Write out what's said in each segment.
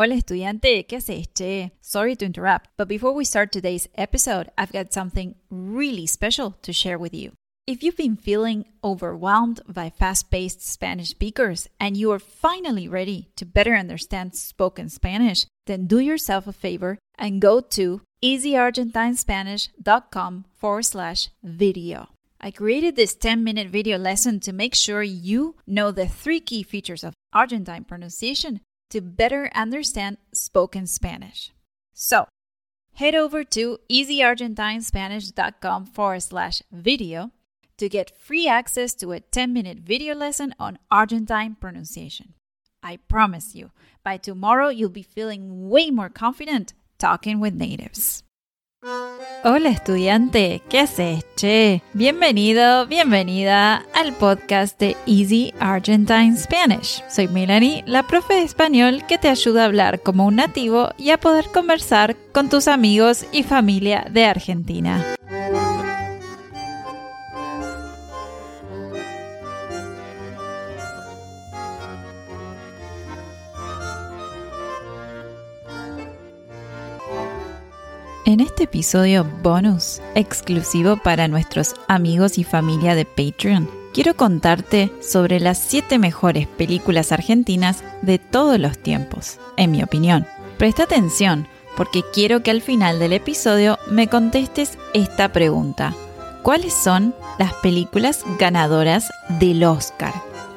Hola estudiante, ¿qué haces, che? Sorry to interrupt, but before we start today's episode, I've got something really special to share with you. If you've been feeling overwhelmed by fast paced Spanish speakers and you are finally ready to better understand spoken Spanish, then do yourself a favor and go to easyargentinespanish.com forward slash video. I created this 10 minute video lesson to make sure you know the three key features of Argentine pronunciation to better understand spoken Spanish. So, head over to easyargentinespanish.com forward slash video to get free access to a 10 minute video lesson on Argentine pronunciation. I promise you, by tomorrow, you'll be feeling way more confident talking with natives. Hola estudiante, ¿qué haces, che? Bienvenido, bienvenida al podcast de Easy Argentine Spanish. Soy Melanie, la profe de español que te ayuda a hablar como un nativo y a poder conversar con tus amigos y familia de Argentina. En este episodio bonus, exclusivo para nuestros amigos y familia de Patreon, quiero contarte sobre las 7 mejores películas argentinas de todos los tiempos, en mi opinión. Presta atención, porque quiero que al final del episodio me contestes esta pregunta. ¿Cuáles son las películas ganadoras del Oscar?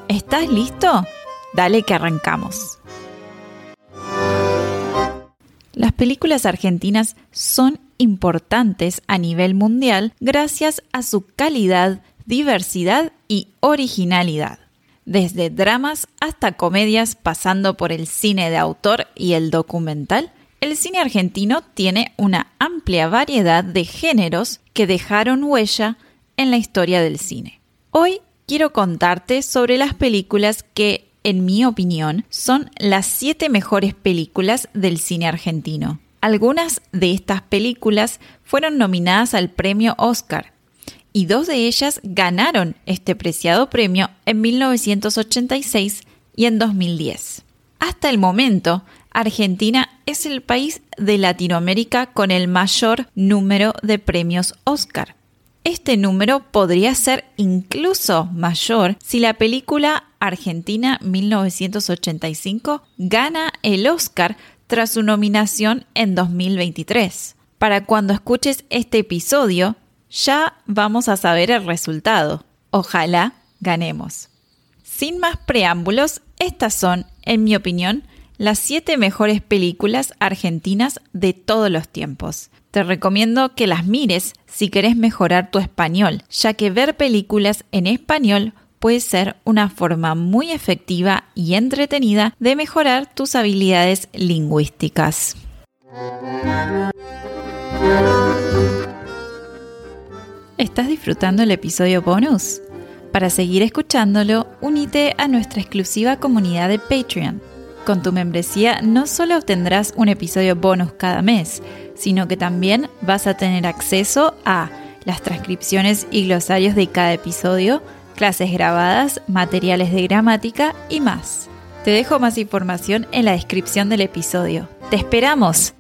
¿Estás listo? Dale que arrancamos. Las películas argentinas son importantes a nivel mundial gracias a su calidad, diversidad y originalidad. Desde dramas hasta comedias pasando por el cine de autor y el documental, el cine argentino tiene una amplia variedad de géneros que dejaron huella en la historia del cine. Hoy quiero contarte sobre las películas que en mi opinión, son las siete mejores películas del cine argentino. Algunas de estas películas fueron nominadas al premio Oscar y dos de ellas ganaron este preciado premio en 1986 y en 2010. Hasta el momento, Argentina es el país de Latinoamérica con el mayor número de premios Oscar. Este número podría ser incluso mayor si la película Argentina 1985 gana el Oscar tras su nominación en 2023. Para cuando escuches este episodio, ya vamos a saber el resultado. Ojalá ganemos. Sin más preámbulos, estas son, en mi opinión, las 7 mejores películas argentinas de todos los tiempos. Te recomiendo que las mires si querés mejorar tu español, ya que ver películas en español puede ser una forma muy efectiva y entretenida de mejorar tus habilidades lingüísticas. ¿Estás disfrutando el episodio bonus? Para seguir escuchándolo, únete a nuestra exclusiva comunidad de Patreon con tu membresía no solo obtendrás un episodio bonus cada mes, sino que también vas a tener acceso a las transcripciones y glosarios de cada episodio, clases grabadas, materiales de gramática y más. Te dejo más información en la descripción del episodio. ¡Te esperamos!